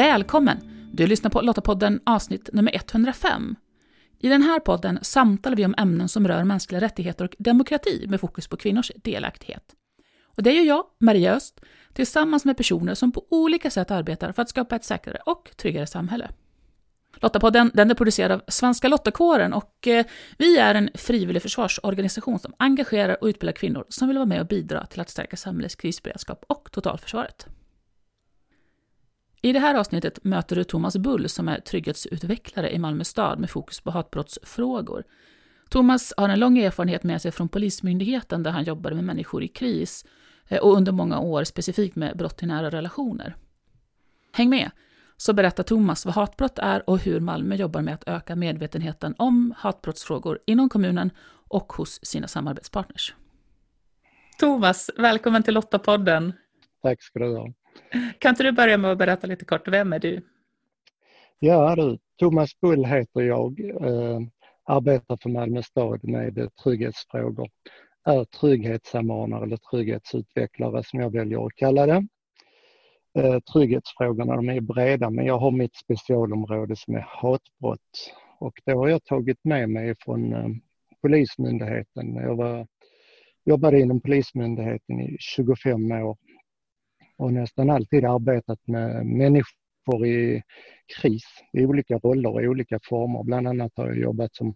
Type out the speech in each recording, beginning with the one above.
Välkommen! Du lyssnar på Lottapodden avsnitt nummer 105. I den här podden samtalar vi om ämnen som rör mänskliga rättigheter och demokrati med fokus på kvinnors delaktighet. Och det gör jag, Maria Öst, tillsammans med personer som på olika sätt arbetar för att skapa ett säkrare och tryggare samhälle. Lottapodden den är producerad av Svenska Lottakåren och eh, vi är en frivillig försvarsorganisation som engagerar och utbildar kvinnor som vill vara med och bidra till att stärka samhällets krisberedskap och totalförsvaret. I det här avsnittet möter du Thomas Bull som är trygghetsutvecklare i Malmö stad med fokus på hatbrottsfrågor. Thomas har en lång erfarenhet med sig från Polismyndigheten där han jobbade med människor i kris eh, och under många år specifikt med brott i nära relationer. Häng med! så berättar Thomas vad hatbrott är och hur Malmö jobbar med att öka medvetenheten om hatbrottsfrågor inom kommunen och hos sina samarbetspartners. Thomas, välkommen till Lottapodden. Tack ska du ha. Kan inte du börja med att berätta lite kort, vem är du? Ja du, Thomas Bull heter jag, eh, arbetar för Malmö stad med trygghetsfrågor. Är trygghetssamordnare eller trygghetsutvecklare som jag väljer att kalla det. Eh, trygghetsfrågorna de är breda men jag har mitt specialområde som är hatbrott. Och det har jag tagit med mig från eh, Polismyndigheten. Jag var, jobbade inom Polismyndigheten i 25 år och nästan alltid arbetat med människor i kris i olika roller och i olika former. Bland annat har jag jobbat som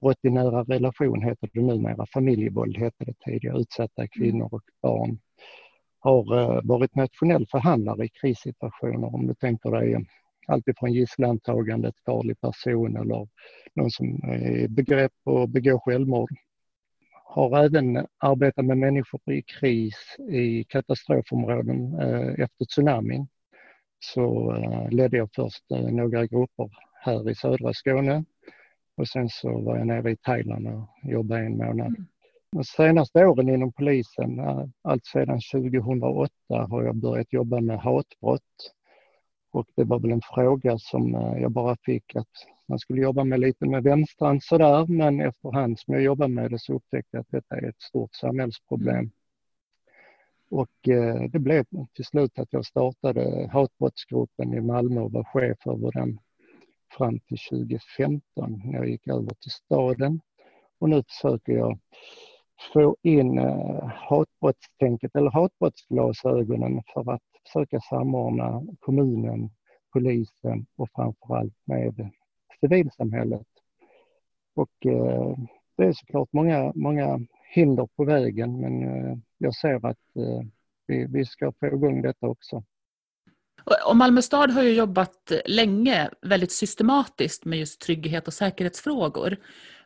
brott i nära relation heter det numera, familjevåld hette det tidigare, utsatta kvinnor och barn har eh, varit nationell förhandlare i krissituationer. Om du tänker dig alltifrån gisslantagandet, farlig person eller någon som är begrepp att begå självmord. Har även arbetat med människor i kris i katastrofområden eh, efter tsunamin. Så eh, ledde jag först några grupper här i södra Skåne och sen så var jag nere i Thailand och jobbade en månad. Mm. De senaste åren inom polisen, eh, allt sedan 2008, har jag börjat jobba med hatbrott. Och det var väl en fråga som eh, jag bara fick att man skulle jobba med lite med vänstran sådär, men efterhand som jag jobbade med det så upptäckte jag att detta är ett stort samhällsproblem. Och eh, det blev till slut att jag startade hatbrottsgruppen i Malmö och var chef över den fram till 2015 när jag gick över till staden. Och nu försöker jag få in eh, hatbrottstänket eller hatbrottsglasögonen för att försöka samordna kommunen, polisen och framförallt med civilsamhället. Och eh, det är såklart många, många hinder på vägen men eh, jag ser att vi, vi ska få igång detta också. Och Malmö stad har ju jobbat länge väldigt systematiskt med just trygghet och säkerhetsfrågor.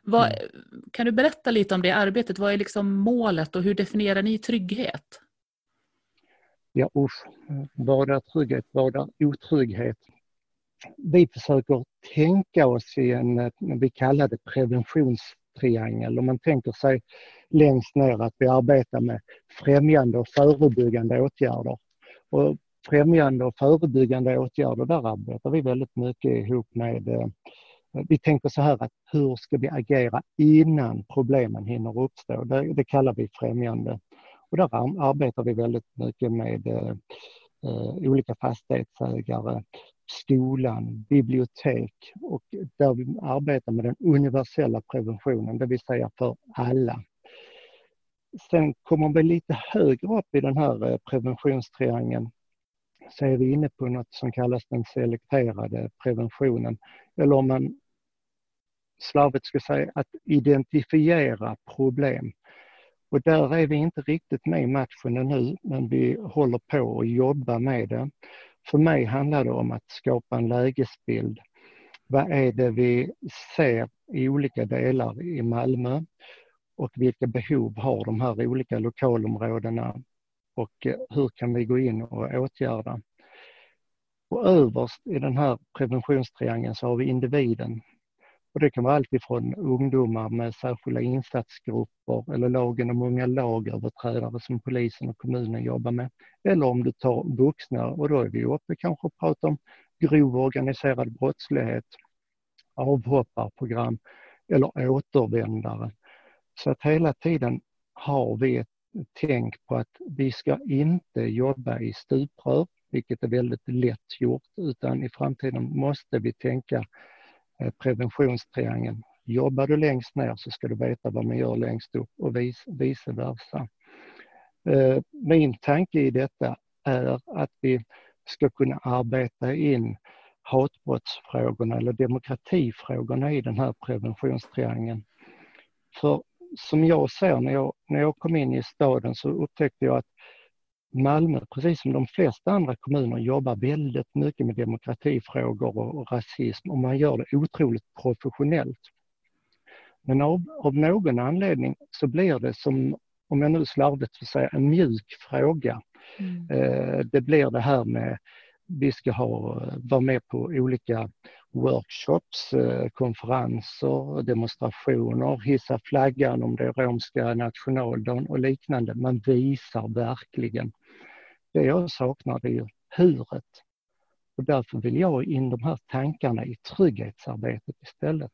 Vad, mm. Kan du berätta lite om det arbetet? Vad är liksom målet och hur definierar ni trygghet? Ja usch, vad är trygghet, vad är otrygghet? Vi försöker tänka oss i en, eh, vi kallar det preventionstriangel. Om man tänker sig längst ner att vi arbetar med främjande och förebyggande åtgärder. Och främjande och förebyggande åtgärder, där arbetar vi väldigt mycket ihop med eh, vi tänker så här att hur ska vi agera innan problemen hinner uppstå? Det, det kallar vi främjande. Och där arbetar vi väldigt mycket med eh, eh olika fastighetsägare, skolan, bibliotek och där vi arbetar med den universella preventionen, det vill säga för alla. Sen kommer vi lite högre upp i den här eh, preventionstriangeln så är vi inne på något som kallas den selekterade preventionen. Eller om man slarvigt ska säga, att identifiera problem. Och där är vi inte riktigt med i matchen nu, men vi håller på att jobba med det. För mig handlar det om att skapa en lägesbild. Vad är det vi ser i olika delar i Malmö och vilka behov har de här olika lokalområdena och eh, hur kan vi gå in och åtgärda? Och överst i den här preventionstriangeln så har vi individen och det kan vara alltifrån ungdomar med särskilda insatsgrupper eller lagen om unga lagöverträdare som polisen och kommunen jobbar med. Eller om du tar vuxna och då är vi uppe kanske och pratar om grov organiserad brottslighet, avhopparprogram eller återvändare. Så att hela tiden har vi ett tänk på att vi ska inte jobba i stuprör. vilket är väldigt lätt gjort, utan i framtiden måste vi tänka Eh, preventionstriangeln. Jobbar du längst ner så ska du veta vad man gör längst upp och vice, versa. Eh, min tanke i detta är att vi ska kunna arbeta in hatbrottsfrågorna eller demokratifrågorna i den här preventionstriangeln. För som jag ser när jag, när jag kom in i staden så upptäckte jag att Malmö, precis som de flesta andra kommuner, jobbar väldigt mycket med demokratifrågor och, rasism och man gör det otroligt professionellt. Men av, av någon anledning så blir det som, om jag nu slarvigt får säga, en mjuk fråga. Mm. Eh, det blir det här med vi ska ha, vara med på olika workshops, eh, konferenser, demonstrationer, hissa flaggan om det är romska nationaldagen och liknande. Man visar verkligen. Det jag saknar det är ju huret. Och därför vill jag ha in de här tankarna i trygghetsarbetet istället.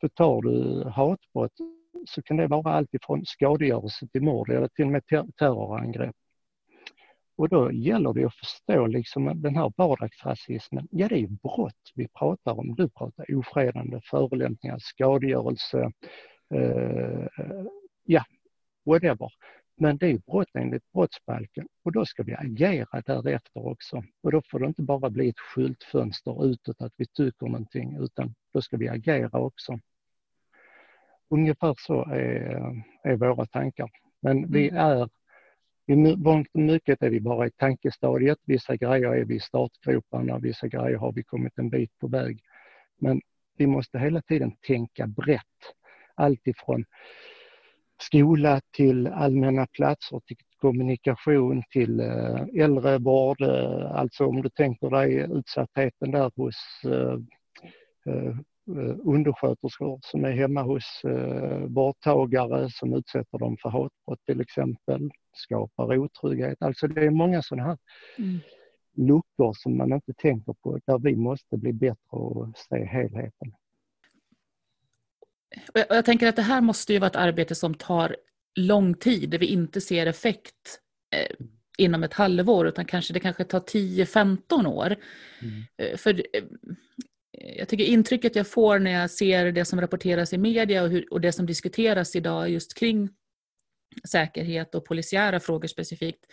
För tar du hatbrott så kan det vara allt ifrån skadegörelse till mord eller till och med terrorangrepp. Och då gäller det att förstå liksom den här vardagsrasismen. Ja, det är ju brott vi pratar om. Du pratar ofredande, förolämpningar, skadegörelse, eh, ja, whatever. Men det är brott enligt brottsbalken och då ska vi agera därefter också. Och då får det inte bara bli ett skyltfönster utåt att vi tycker någonting utan då ska vi agera också. Ungefär så är, är våra tankar. Men vi mm. är i mångt och mycket är vi bara i tankestadiet. Vissa grejer är vi i startgroparna, vissa grejer har vi kommit en bit på väg. Men vi måste hela tiden tänka brett. Allt ifrån skola till allmänna platser, till kommunikation, till eh, äldrevård. Eh, alltså om du tänker dig utsattheten där hos eh, undersköterskor som är hemma hos vårdtagare som utsätter dem för hatbrott till exempel skapar otrygghet. Alltså det är många sådana här mm. luckor som man inte tänker på där vi måste bli bättre och se helheten. Jag tänker att det här måste ju vara ett arbete som tar lång tid, där vi inte ser effekt eh, inom ett halvår, utan kanske det kanske tar 10-15 år. Mm. Eh, för eh, jag tycker intrycket jag får när jag ser det som rapporteras i media och, hur, och det som diskuteras idag just kring säkerhet och polisiära frågor specifikt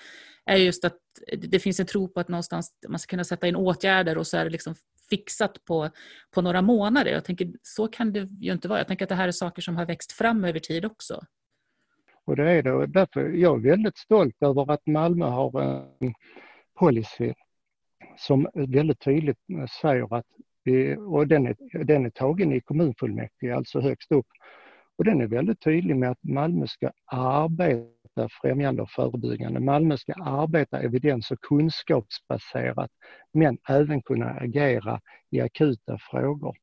är just att det finns en tro på att någonstans man ska kunna sätta in åtgärder och så är det liksom fixat på, på några månader. Jag tänker, så kan det ju inte vara. Jag tänker att det här är saker som har växt fram över tid också. Och det är det och därför jag är väldigt stolt över att Malmö har en policy som väldigt tydligt säger att Eh, och den är, den är tagen i kommunfullmäktige, alltså högst upp, och den är väldigt tydlig med att Malmö ska arbeta främjande och förebyggande. Malmö ska arbeta evidens och kunskapsbaserat men även kunna agera i akuta frågor.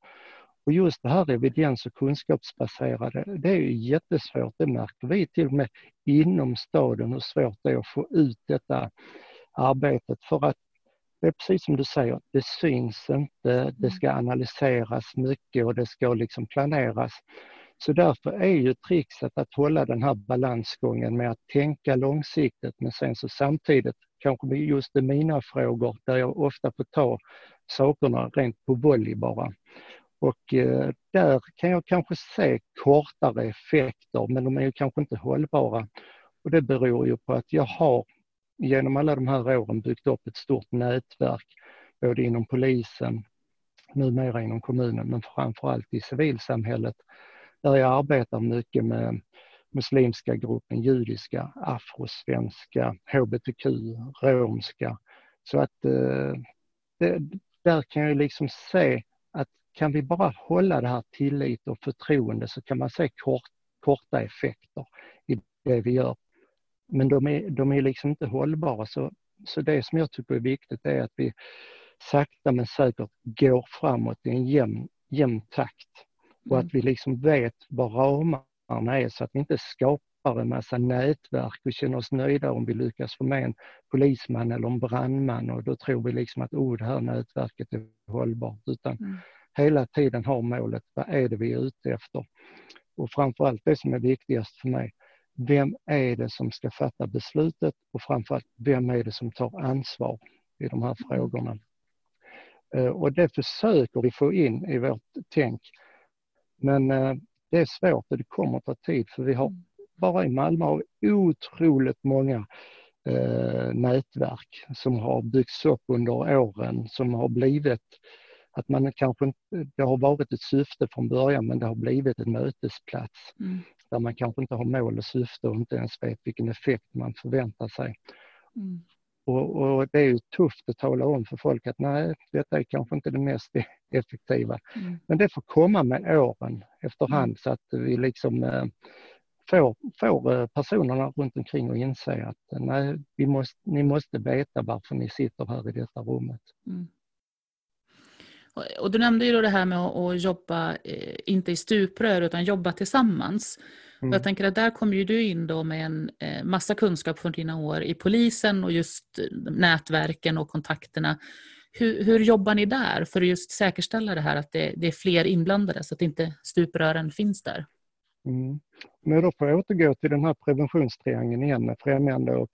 Och just det här evidens och kunskapsbaserade, det är ju jättesvårt. Det märker vi till och med inom staden hur svårt det är att få ut detta arbetet för att det är precis som du säger, det syns inte, det ska analyseras mycket och det ska liksom planeras. Så därför är ju trixet att hålla den här balansgången med att tänka långsiktigt men sen så samtidigt, kanske just i mina frågor där jag ofta får ta sakerna rent på volley bara. Och eh, där kan jag kanske se kortare effekter men de är ju kanske inte hållbara. Och det beror ju på att jag har genom alla de här åren byggt upp ett stort nätverk både inom polisen, numera inom kommunen men framförallt i civilsamhället där jag arbetar mycket med muslimska gruppen, judiska, afrosvenska, hbtq, romska. Så att eh, det, där kan jag liksom se att kan vi bara hålla det här tillit och förtroende så kan man se kort, korta effekter i det vi gör. Men de är, de är liksom inte hållbara. Så, så det som jag tycker är viktigt är att vi sakta men säkert går framåt i en jämn, jämn takt och att mm. vi liksom vet vad ramarna är så att vi inte skapar en massa nätverk och känner oss nöjda om vi lyckas få med en polisman eller en brandman och då tror vi liksom att oh, det här nätverket är hållbart. Utan mm. hela tiden har målet, vad är det vi är ute efter? Och framförallt det som är viktigast för mig, vem är det som ska fatta beslutet och framförallt vem är det som tar ansvar? i de här frågorna. Eh, och det försöker vi få in i vårt tänk. Men eh, det är svårt och det kommer att ta tid för vi har bara i Malmö har otroligt många eh, nätverk som har byggts upp under åren som har blivit att man kanske det har varit ett syfte från början men det har blivit en mötesplats mm. där man kanske inte har mål och syfte och inte ens vet vilken effekt man förväntar sig. Mm. Och, och, det är ju tufft att tala om för folk att nej, detta är kanske inte det mest effektiva. Mm. Men det får komma med åren efterhand mm. så att vi liksom eh, får, får eh, personerna runt omkring att inse att nej, vi måste, ni måste veta varför ni sitter här i detta rummet. Mm. Och du nämnde ju då det här med att, jobba, eh, inte i stuprör, utan jobba tillsammans. Mm. Jag tänker att där kommer ju du in då med en eh, massa kunskap från dina år i polisen och just nätverken och kontakterna. Hur, hur jobbar ni där för att just säkerställa det här att det, det är fler inblandade så att inte stuprören finns där? Mm. Men då får jag återgå till den här preventionstriangeln igen med främjande och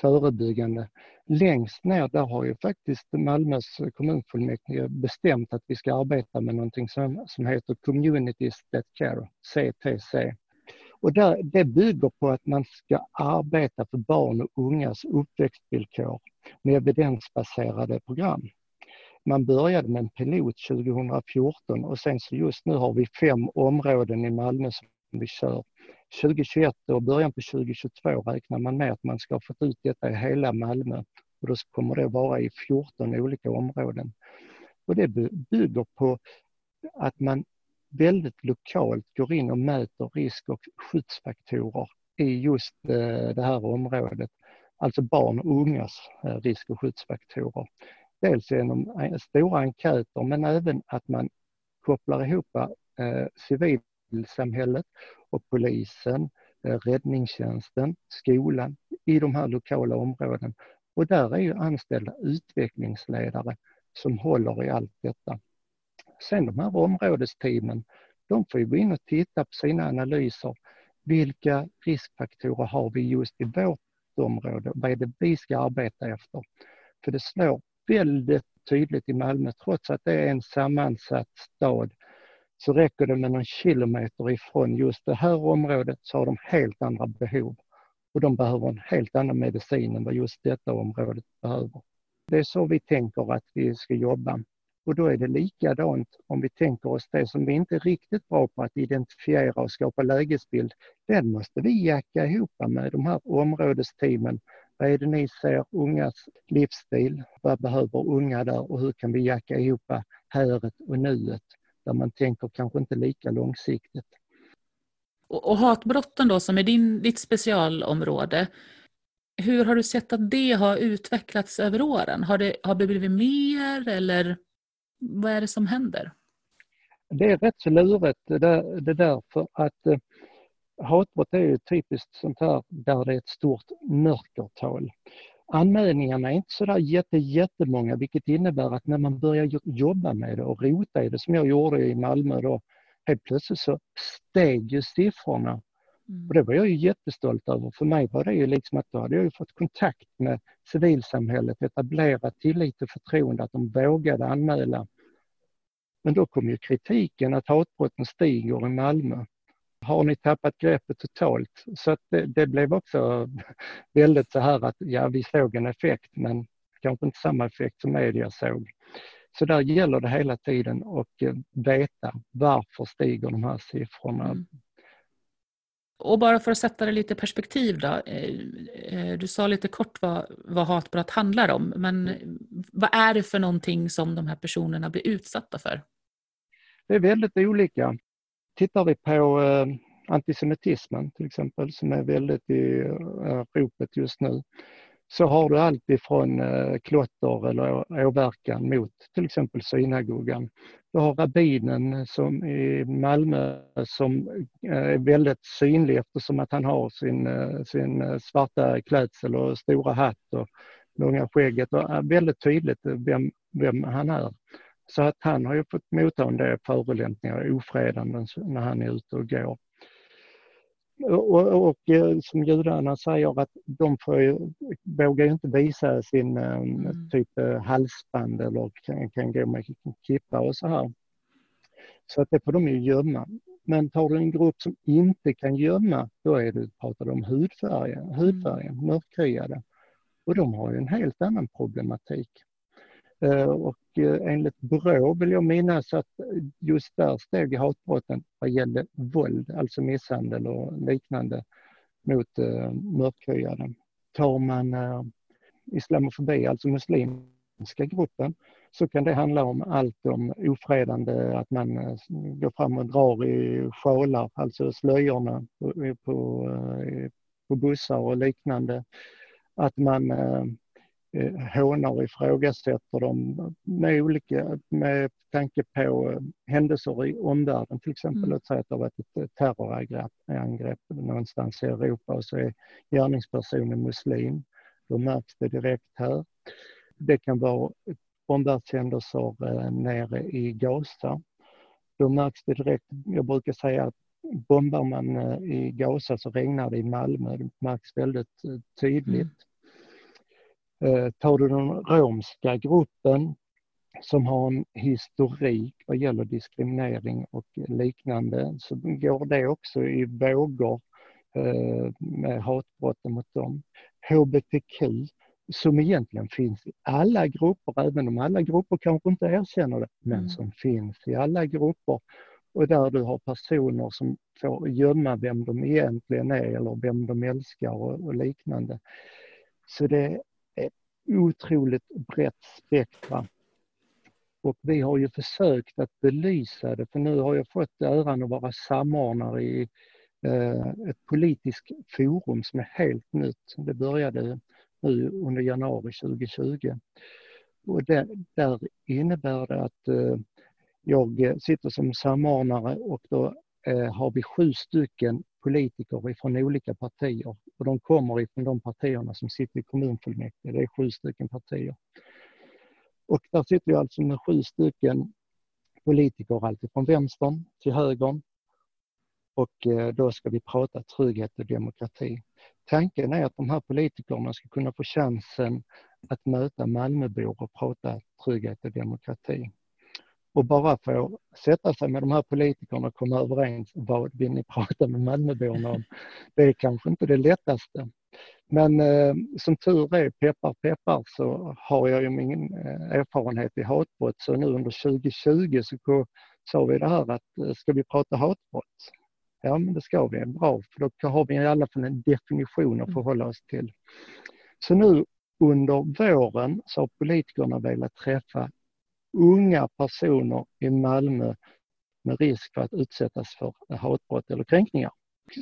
förebyggande. Längst ner där har ju faktiskt Malmös kommunfullmäktige bestämt att vi ska arbeta med någonting som, som heter Communities That Care, CTC. Och där, det bygger på att man ska arbeta för barn och ungas uppväxtvillkor med evidensbaserade program. Man började med en pilot 2014 och sen så just nu har vi fem områden i Malmö som vi kör 2021 och början på 2022 räknar man med att man ska ha fått ut detta i hela Malmö och då kommer det vara i 14 olika områden. Och det bygger på att man väldigt lokalt går in och mäter risk och skyddsfaktorer i just eh, det här området. Alltså barn och ungas eh, risk och skyddsfaktorer. Dels genom eh, stora enkäter men även att man kopplar ihop civilsamhället och polisen, eh, räddningstjänsten, skolan i de här lokala områdena. Och där är ju anställda utvecklingsledare som håller i allt detta. Sen de här områdesteamen, de får ju gå in och titta på sina analyser. Vilka riskfaktorer har vi just i vårt område? Vad är det vi ska arbeta efter? För det slår väldigt tydligt i Malmö, trots att det är en sammansatt stad, så räcker det med någon kilometer ifrån just det här området så har de helt andra behov. Och de behöver en helt annan medicin än vad just detta området behöver. Det är så vi tänker att vi ska jobba. Och då är det likadant om vi tänker oss det som vi inte är riktigt bra på att identifiera och skapa lägesbild. Den måste vi jacka ihop med de här områdesteamen. Vad är det ni ser ungas livsstil? Vad behöver unga där och hur kan vi jacka ihop häret och nuet? Där man tänker kanske inte lika långsiktigt. Och, och hatbrotten då som är din, ditt specialområde. Hur har du sett att det har utvecklats över åren? Har det, har det blivit mer eller vad är det som händer? Det är rätt så lurigt det där, det där för att eh, hatbrott är ju typiskt sånt här där det är ett stort mörkertal. Anmälningarna är inte sådär jätte, jättemånga vilket innebär att när man börjar jobba med det och rota i det som jag gjorde i Malmö då, helt plötsligt så steg ju siffrorna. Mm. Och det var jag ju jättestolt över. För mig var det ju liksom att då hade jag ju fått kontakt med civilsamhället, etablerat tillit och förtroende, att de vågade anmäla. Men då kom ju kritiken att hatbrotten stiger i Malmö. Har ni tappat greppet totalt? Så det, det blev också väldigt så här att ja, vi såg en effekt men kanske inte samma effekt som media såg. Så där gäller det hela tiden att eh, veta varför stiger de här siffrorna. Mm. Och bara för att sätta det lite i perspektiv då. Eh, eh, du sa lite kort vad, vad hatbrott handlar om, men vad är det för någonting som de här personerna blir utsatta för? Det är väldigt olika. Tittar vi på eh, antisemitismen till exempel, som är väldigt i eh, ropet just nu, så har du allt ifrån eh, klotter eller åverkan mot till exempel synagogan. Du har rabbinen som i Malmö som eh, är väldigt synlig eftersom att han har sin, eh, sin eh, svarta klädsel och stora hatt och långa skägget och är väldigt tydligt vem, vem han är. Så att han har ju fått motta en del förolämpningar och ofredanden när han är ute och går. och, och, och, eh, som judarna säger att de får ju, vågar ju inte visa sin eh, mm. typ halsband eller kan, kan gå med kippa och så här. Så att det får de ju gömma. Men tar du en grupp som inte kan gömma, då är det, pratar du om hudfärgen, hudfärgen mm. mörkhyade. Och de har ju en helt annan problematik. Eh, och eh, enligt Brå vill jag minnas att just där steg hatbrotten vad gällde våld, alltså misshandel och liknande mot eh, mörkhyade. Tar man islamofobi, alltså muslimska gruppen, så kan det handla om allt om ofredande, att man går fram och drar i sjalar, alltså slöjorna på, på, på bussar och liknande. Att man Eh, hånar och ifrågasätter dem med, olika, med tanke på eh, händelser i omvärlden. Till exempel mm. att säga att det har varit ett eh, terrorangrepp någonstans i Europa och så är gärningspersonen muslim. Då märks det direkt här. Det kan vara omvärldshändelser nere i Gaza. Då märks det direkt. Jag brukar säga att bombar man i Gaza så regnar det i Malmö. Det märks väldigt tydligt. Mm. Eh, tar du den romska gruppen som har en historik vad gäller diskriminering och liknande så går det också i vågor eh, med hatbrotten mot dem. HBTQ som egentligen finns i alla grupper, även om alla grupper kanske inte erkänner det, men mm. som finns i alla grupper. Och där du har personer som får gömma vem de egentligen är eller vem de älskar och, och liknande. Så det otroligt brett spektra. Och vi har ju försökt att belysa det, för nu har jag fått äran att vara samordnare i eh, ett politiskt forum som är helt nytt. Det började nu under januari 2020. Och det, där innebär det att eh, jag sitter som samordnare och då Eh, har vi sju stycken politiker ifrån olika partier och de kommer ifrån de partierna som sitter i kommunfullmäktige. Det är sju stycken partier. Och där sitter jag alltså med sju stycken politiker, alltifrån vänstern till högern. Och eh, då ska vi prata trygghet och demokrati. Tanken är att de här politikerna ska kunna få chansen att möta Malmöbor och prata trygghet och demokrati och bara få sätta sig med de här politikerna och komma överens. Vad vill ni prata med Malmöborna om? Det är kanske inte det lättaste. Men eh, som tur är, peppar peppar, så har jag ju min eh, erfarenhet i hatbrott. Så nu under 2020 så sa vi det här att eh, ska vi prata hatbrott? Ja, men det ska vi. Bra, för då har vi i alla fall en definition att förhålla oss till. Så nu under våren så har politikerna velat träffa unga personer i Malmö med risk för att utsättas för hatbrott eller kränkningar.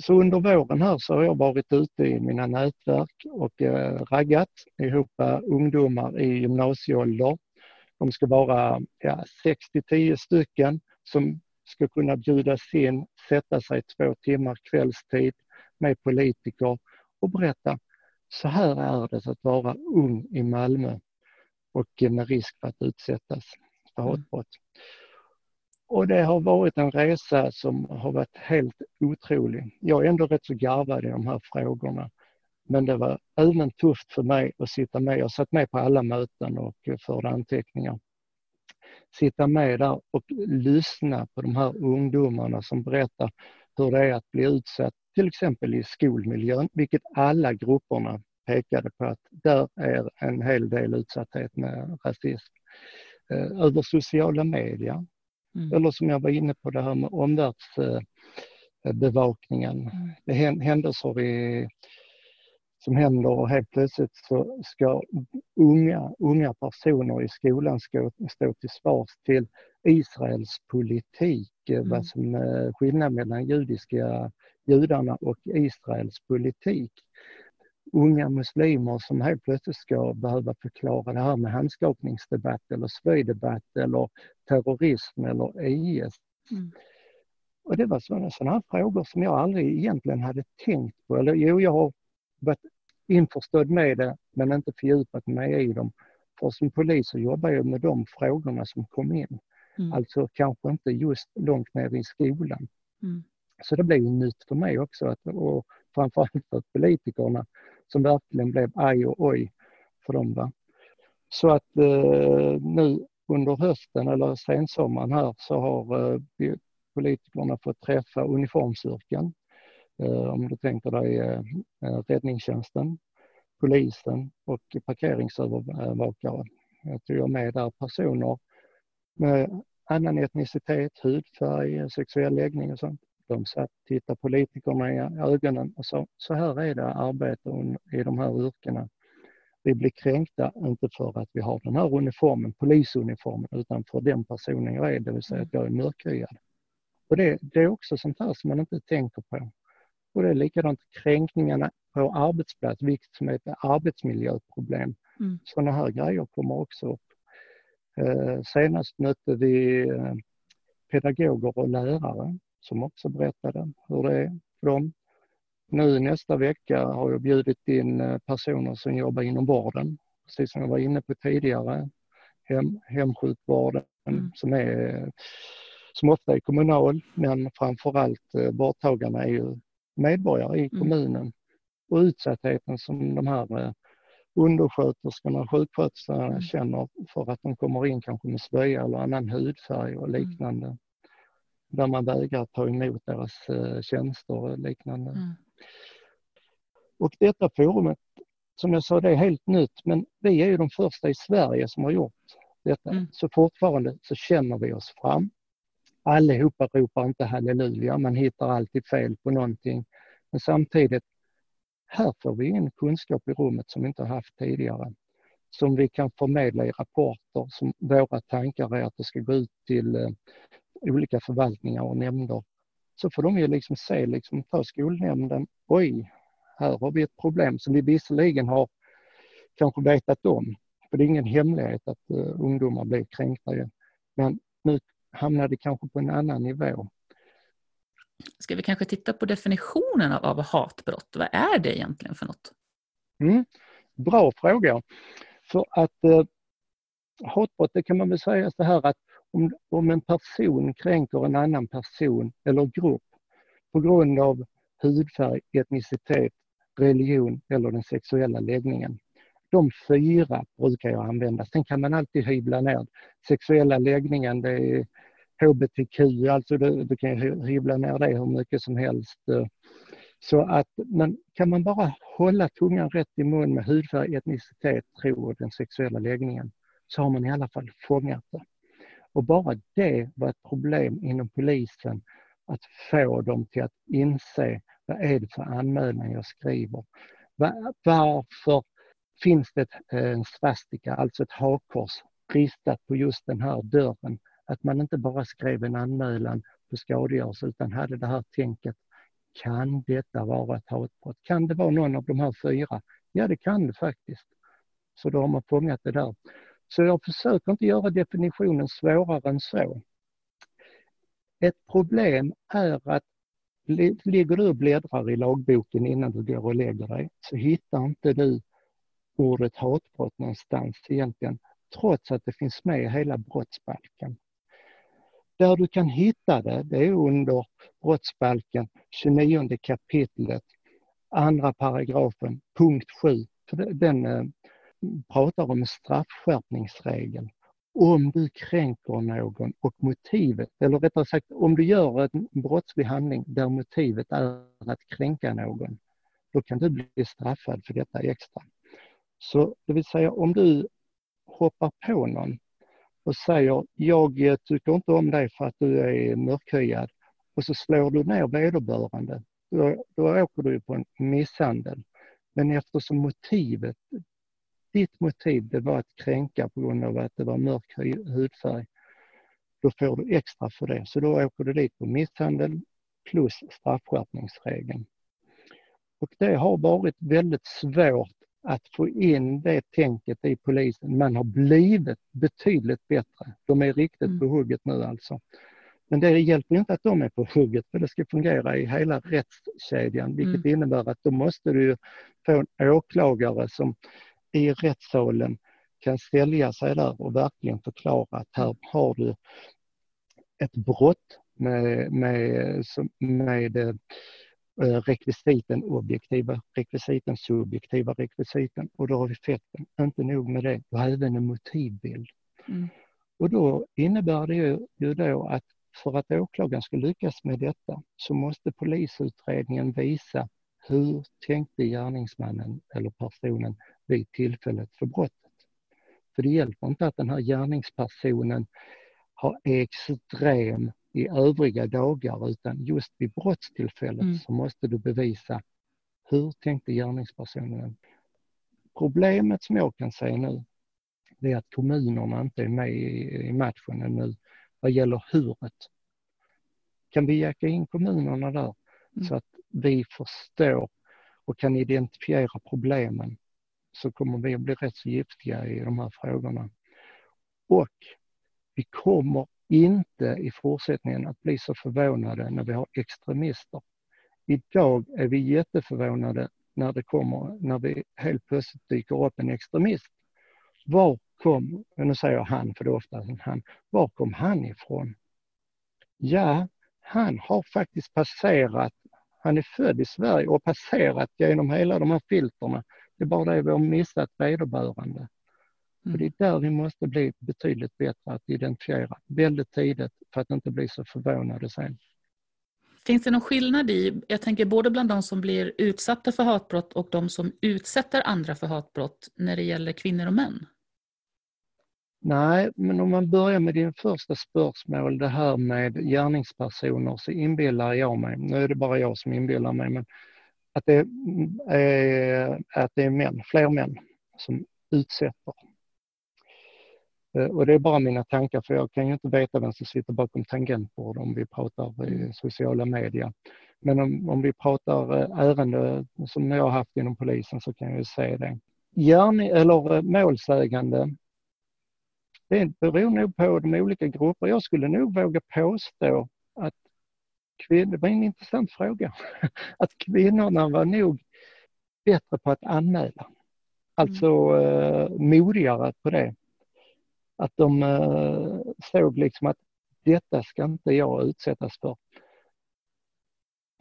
Så under våren här så har jag varit ute i mina nätverk och eh, raggat ihop eh, ungdomar i gymnasieålder. De ska vara ja, 6-10 stycken som ska kunna bjudas in, sätta sig två timmar kvällstid med politiker och berätta så här är det att vara ung i Malmö och med risk för att utsättas för mm. hatbrott. Och det har varit en resa som har varit helt otrolig. Jag är ändå rätt så garvad i de här frågorna. Men det var även tufft för mig att sitta med. Jag satt med på alla möten och förde anteckningar. Sitta med där och lyssna på de här ungdomarna som berättar hur det är att bli utsatt, till exempel i skolmiljön, vilket alla grupperna pekade på att där är en hel del utsatthet med rasism. Eh, över sociala medier. Mm. Eller som jag var inne på det här med omvärldsbevakningen. Mm. Det händelser i, som händer och helt plötsligt så ska unga, unga personer i skolan ska stå till svars till Israels politik, eh, mm. vad som är skillnad mellan judiska judarna och Israels politik unga muslimer som helt plötsligt ska behöva förklara det här med handskakningsdebatt eller slöjdebatt eller terrorism eller IS. Mm. Och det var sådana, sådana frågor som jag aldrig egentligen hade tänkt på. Eller jo, jag har varit införstådd med det men inte fördjupat mig i dem. För som polis så jobbar jag med de frågorna som kom in. Mm. Alltså kanske inte just långt ner i skolan. Mm. Så det blev ju nytt för mig också att, och framförallt för politikerna som verkligen blev aj och oj för dem. Va? Så att eh, nu under hösten eller sensommaren här så har eh, politikerna fått träffa uniformsyrken. Eh, om du tänker dig eh, eh räddningstjänsten, polisen och parkeringsövervakare. Jag tog med där personer med annan etnicitet, hudfärg, sexuell läggning och sånt. De satt, tittade politikerna i ögonen och sa, så här är det att arbeta i de här yrkena. Vi blir kränkta, inte för att vi har den här uniformen, polisuniformen, utan för den personen jag är, det vill säga att jag är mörkhyad. Och det, det är också sånt här som man inte tänker på. Och det är likadant kränkningarna på arbetsplats, vilket som är ett arbetsmiljöproblem. Mm. Sådana här grejer kommer också upp. Eh, senast mötte vi eh, pedagoger och lärare som också berättade hur det är för dem. Nu nästa vecka har jag bjudit in eh, personer som jobbar inom vården, precis som jag var inne på tidigare. Hem, hemsjukvården mm. som, är, som ofta är kommunal men framförallt vårdtagarna är ju medborgare i mm. kommunen. Och utsattheten som de här undersköterskorna och sjuksköterskorna mm. känner för att de kommer in kanske med slöja eller annan hudfärg och mm. liknande. Där man vägrar ta emot deras uh, tjänster och liknande. Mm. Och detta forumet, som jag sa, det är helt nytt men vi är ju de första i Sverige som har gjort detta. Mm. Så fortfarande så känner vi oss fram. Allihopa ropar inte halleluja, man hittar alltid fel på någonting. Men samtidigt här får vi in kunskap i rummet som vi inte har haft tidigare. Som vi kan förmedla i rapporter. Som våra tankar är att det ska gå ut till eh, olika förvaltningar och nämnder. Så får de ju liksom se, liksom, ta skolnämnden, oj, här har vi ett problem som vi visserligen har kanske vetat om. För det är ingen hemlighet att uh, ungdomar blir kränkta. Men nu hamnar det kanske på en annan nivå. Ska vi kanske titta på definitionen av, av hatbrott? Vad är det egentligen för något? Mm, bra fråga. För att eh, hatbrott, det kan man väl säga så här att om, om en person kränker en annan person eller grupp på grund av hudfärg, etnicitet, religion eller den sexuella läggningen. De fyra brukar jag använda. Sen kan man alltid hyvla ner. Sexuella läggningen, det är HBTQ, alltså du, du kan hyvla ner det hur mycket som helst. Eh, så att, man, kan man bara hålla tungan rätt i mun med hudfärg, etnicitet, tro och den sexuella läggningen så har man i alla fall fångat det. Och bara det var ett problem inom polisen att få dem till att inse vad är det för anmälan jag skriver? Varför finns det eh, en svastika, alltså ett hakkors ristat på just den här dörren att man inte bara skrev en anmälan på skadegörelse utan hade det här tänket. Kan detta vara ett hatbrott? Kan det vara någon av de här fyra? Ja, det kan det faktiskt. Så då har man fångat det där. Så jag försöker inte göra definitionen svårare än så. Ett problem är att ligger du och bläddrar i lagboken innan du går och lägger dig så hittar inte du ordet hatbrott någonstans egentligen trots att det finns med i hela brottsbalken. Där du kan hitta det, det är under brottsbalken 29 kapitlet, andra paragrafen, punkt 7. För den eh, pratar om straffskärpningsregeln. Om du kränker någon och motivet, eller rättare sagt om du gör en brottslig handling där motivet är att kränka någon, då kan du bli straffad för detta extra. Så det vill säga om du hoppar på någon och säger jag eh, tycker inte om dig för att du är mörkhyad och så slår du ner vederbörande, då, då åker du på en misshandel. Men eftersom motivet, ditt motiv det var att kränka på grund av att det var mörk hudfärg, då får du extra för det. Så då åker du dit på misshandel plus straffskärpningsregeln. Och det har varit väldigt svårt att få in det tänket i polisen. Man har blivit betydligt bättre. De är riktigt mm. på hugget nu alltså. Men det hjälper inte att de är på hugget för det ska fungera i hela rättskedjan vilket mm. innebär att då måste du få en åklagare som i rättssalen kan ställa sig där och verkligen förklara att här har du ett brott med, med, med eh, rekvisiten objektiva rekvisiten, subjektiva rekvisiten och då har vi effekten. Inte nog med det, du har även en motivbild. Mm. Och då innebär det ju, ju då att för att åklagaren ska lyckas med detta så måste polisutredningen visa hur tänkte gärningsmannen eller personen vid tillfället för brottet. För det hjälper inte att den här gärningspersonen har extrem i övriga dagar utan just vid brottstillfället mm. så måste du bevisa hur tänkte gärningspersonen. Problemet som jag kan se nu det är att kommunerna inte är med i, matchen nu vad gäller huret. Kan vi jacka in kommunerna där mm. så att vi förstår och kan identifiera problemen så kommer vi att bli rätt så giftiga i de här frågorna. Och vi kommer inte i fortsättningen att bli så förvånade när vi har extremister. Idag är vi jätteförvånade när det kommer, när vi helt plötsligt dyker upp en extremist. Var kom, nu säger jag han för det är oftast en han, var kom han ifrån? Ja, han har faktiskt passerat, han är född i Sverige och passerat genom hela de här filterna. Det är bara det vi har missat vederbörande. Mm. det är där vi måste bli betydligt bättre att identifiera väldigt tidigt för att inte bli så förvånade sen. Finns det någon skillnad i, jag tänker både bland de som blir utsatta för hatbrott och de som utsätter andra för hatbrott när det gäller kvinnor och män? Nej, men om man börjar med din första spörsmål, det här med gärningspersoner, så inbillar jag mig, nu är det bara jag som inbillar mig, men att det är, att det är män, fler män som utsätter och det är bara mina tankar för jag kan ju inte veta vem som sitter bakom tangentbord om vi pratar i sociala medier. Men om, om vi pratar eh, ärende som jag har haft inom polisen så kan jag se det. Gärn, eller eh, målsägande, det beror nog på de olika grupperna. Jag skulle nog våga påstå att kvinnor, det var en intressant fråga, att kvinnorna var nog bättre på att anmäla. Alltså eh, modigare på det att de eh, såg liksom att detta ska inte jag utsättas för.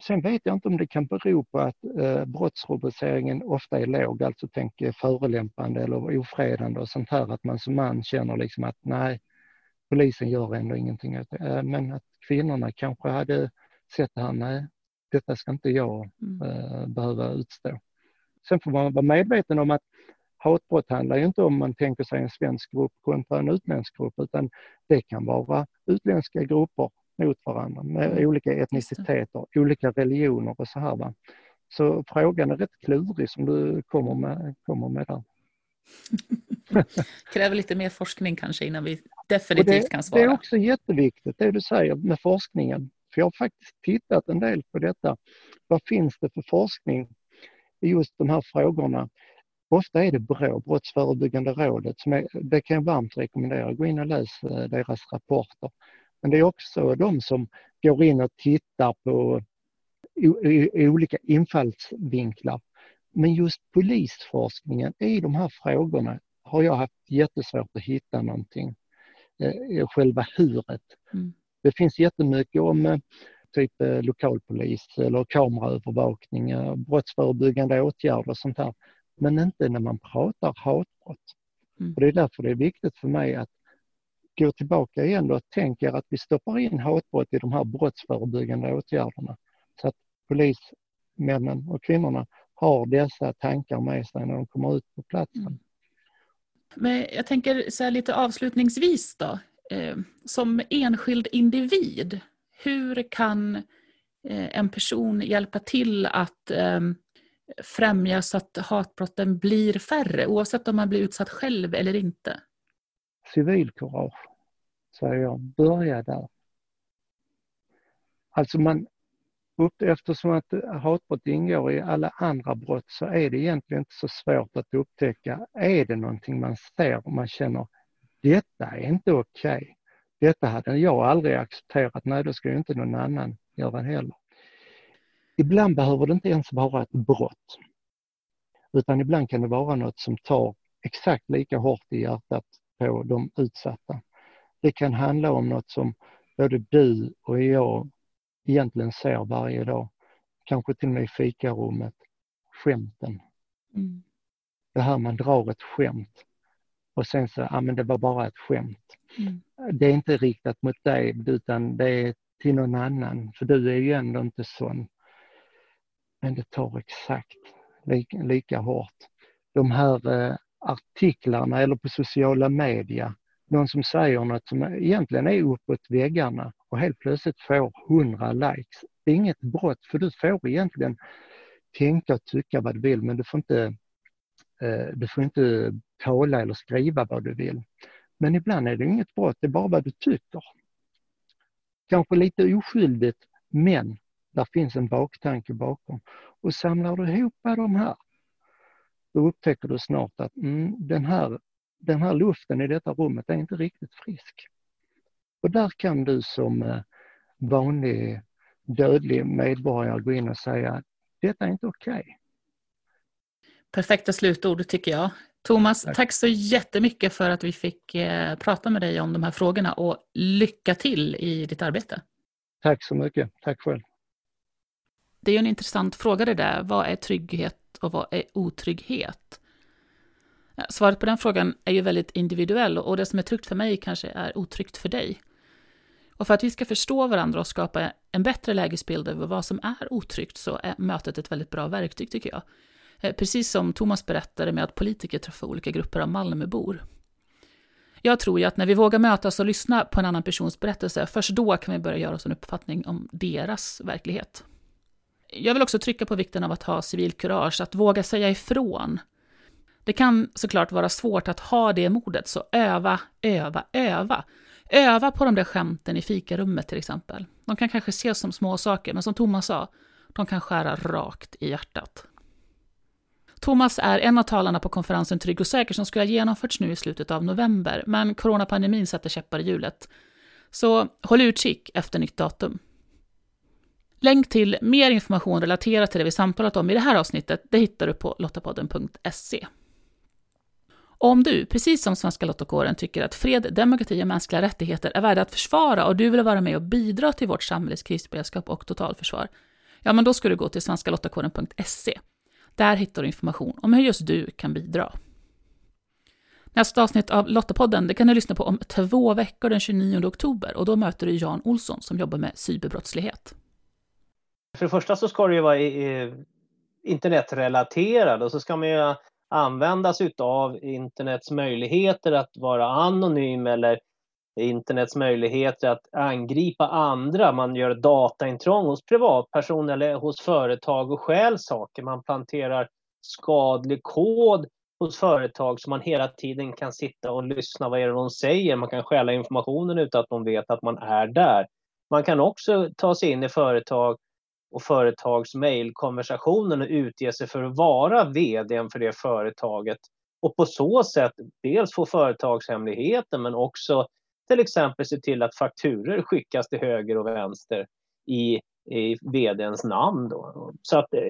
Sen vet jag inte om det kan bero på att eh, brottsrubriceringen ofta är låg, alltså tänk förolämpande eller ofredande och sånt här, att man som man känner liksom att nej, polisen gör ändå ingenting åt det. Eh, men att kvinnorna kanske hade sett det här, nej, detta ska inte jag mm. eh, behöva utstå. Sen får man vara medveten om att hatbrott handlar ju inte om man tänker sig en svensk grupp kontra en utländsk grupp utan det kan vara utländska grupper mot varandra med mm. olika etniciteter, olika religioner och så här. Va? Så frågan är rätt klurig som du kommer med, kommer med där. Kräver lite mer forskning kanske innan vi definitivt det, kan svara. Det är också jätteviktigt det du säger med forskningen. För jag har faktiskt tittat en del på detta. Vad finns det för forskning i just de här frågorna? Ofta är det BRÅ, Brottsförebyggande rådet, som är, det kan jag varmt rekommendera. Gå in och läs eh, deras rapporter. Men det är också de som går in och tittar på olika infallsvinklar. Men just polisforskningen i de här frågorna har jag haft jättesvårt att hitta någonting. Eh, själva huret. Mm. Det finns jättemycket om eh, typ lokalpolis eller kameraövervakning, brottsförebyggande åtgärder och sånt här men inte när man pratar hatbrott. Mm. Och det är därför det är viktigt för mig att gå tillbaka igen och tänka att vi stoppar in hatbrott i de här brottsförebyggande åtgärderna. Så att polismännen och kvinnorna har dessa tankar med sig när de kommer ut på platsen. Mm. Men jag tänker så lite avslutningsvis då. Eh, som enskild individ, hur kan eh, en person hjälpa till att eh, främja så att hatbrotten blir färre oavsett om man blir utsatt själv eller inte? Civilkurage, säger jag. Börja där. Alltså man, eftersom att hatbrott ingår i alla andra brott så är det egentligen inte så svårt att upptäcka. Är det någonting man ser och man känner detta är inte okej. Okay. Detta hade jag aldrig accepterat. Nej, då ska ju inte någon annan göra det heller. Ibland behöver det inte ens vara ett brott. Utan ibland kan det vara något som tar exakt lika hårt i hjärtat på de utsatta. Det kan handla om något som både du och jag egentligen ser varje dag. Kanske till och med i fikarummet. Skämten. Mm. Det här man drar ett skämt och sen så, ja men det var bara ett skämt. Mm. Det är inte riktat mot dig utan det är till någon annan för du är ju ändå inte sån. Men det tar exakt lika, lika hårt. De här eh, artiklarna eller på sociala medier, någon som säger något som egentligen är uppåt väggarna och helt plötsligt får 100 likes. Det är inget brott för du får egentligen tänka och tycka vad du vill men du får inte, eh, du får inte tala eller skriva vad du vill. Men ibland är det inget brott, det är bara vad du tycker. Kanske lite oskyldigt men där finns en baktanke bakom. Och samlar du ihop de här då upptäcker du snart att mm, den, här, den här luften i detta rummet är inte riktigt frisk. Och där kan du som eh, vanlig dödlig medborgare gå in och säga detta är inte okej. Okay. Perfekta slutord tycker jag. Thomas, tack. tack. så jättemycket för att vi fick eh, prata med dig om de här frågorna och lycka till i ditt arbete. Tack så mycket. Tack själv. Det är ju en intressant fråga det där. Vad är trygghet och vad är otrygghet? Svaret på den frågan är ju väldigt individuell och det som är tryggt för mig kanske är otryggt för dig. Och för att vi ska förstå varandra och skapa en bättre lägesbild över vad som är otryggt så är mötet ett väldigt bra verktyg tycker jag. Eh, precis som Thomas berättade med att politiker träffar olika grupper av Malmöbor. Jag tror ju att när vi vågar mötas och lyssna på en annan persons berättelse, först då kan vi börja göra oss en uppfattning om deras verklighet. Jag vill också trycka på vikten av att ha civilkurage, att våga säga ifrån. Det kan såklart vara svårt att ha det modet, så öva, öva, öva. Öva på de där skämten i fikarummet till exempel. De kan kanske ses som små saker, men som Thomas sa, de kan skära rakt i hjärtat. Thomas är en av talarna på konferensen Trygg och säker som skulle ha genomförts nu i slutet av november, men coronapandemin sätter käppar i hjulet. Så håll utkik efter nytt datum. Länk till mer information relaterat till det vi samtalat om i det här avsnittet, det hittar du på lottapodden.se. Om du, precis som Svenska Lottakåren, tycker att fred, demokrati och mänskliga rättigheter är värda att försvara och du vill vara med och bidra till vårt samhälles krisberedskap och totalförsvar, ja men då ska du gå till svenskalottakåren.se. Där hittar du information om hur just du kan bidra. Nästa avsnitt av Lottapodden det kan du lyssna på om två veckor den 29 oktober och då möter du Jan Olsson som jobbar med cyberbrottslighet. För det första så ska det ju vara internetrelaterad och så ska man ju använda sig av internets möjligheter att vara anonym eller internets möjligheter att angripa andra. Man gör dataintrång hos privatpersoner eller hos företag och stjäl saker. Man planterar skadlig kod hos företag så man hela tiden kan sitta och lyssna vad är det de säger. Man kan stjäla informationen utan att de vet att man är där. Man kan också ta sig in i företag och företags mejlkonversationen och utge sig för att vara vd för det företaget och på så sätt dels få företagshemligheten men också till exempel se till att fakturer skickas till höger och vänster i, i vdns namn. Då. Så att eh,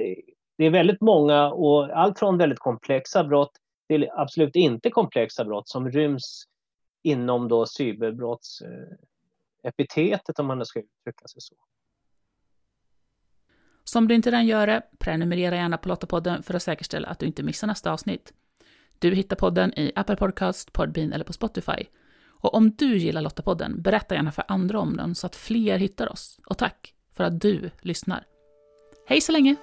det är väldigt många och allt från väldigt komplexa brott till absolut inte komplexa brott som ryms inom då cyberbrottsepitetet eh, om man ska uttrycka sig så. Som du inte redan gör det, prenumerera gärna på Lottapodden för att säkerställa att du inte missar nästa avsnitt. Du hittar podden i Apple Podcast, Podbean eller på Spotify. Och om du gillar Lottapodden, berätta gärna för andra om den så att fler hittar oss. Och tack för att du lyssnar. Hej så länge!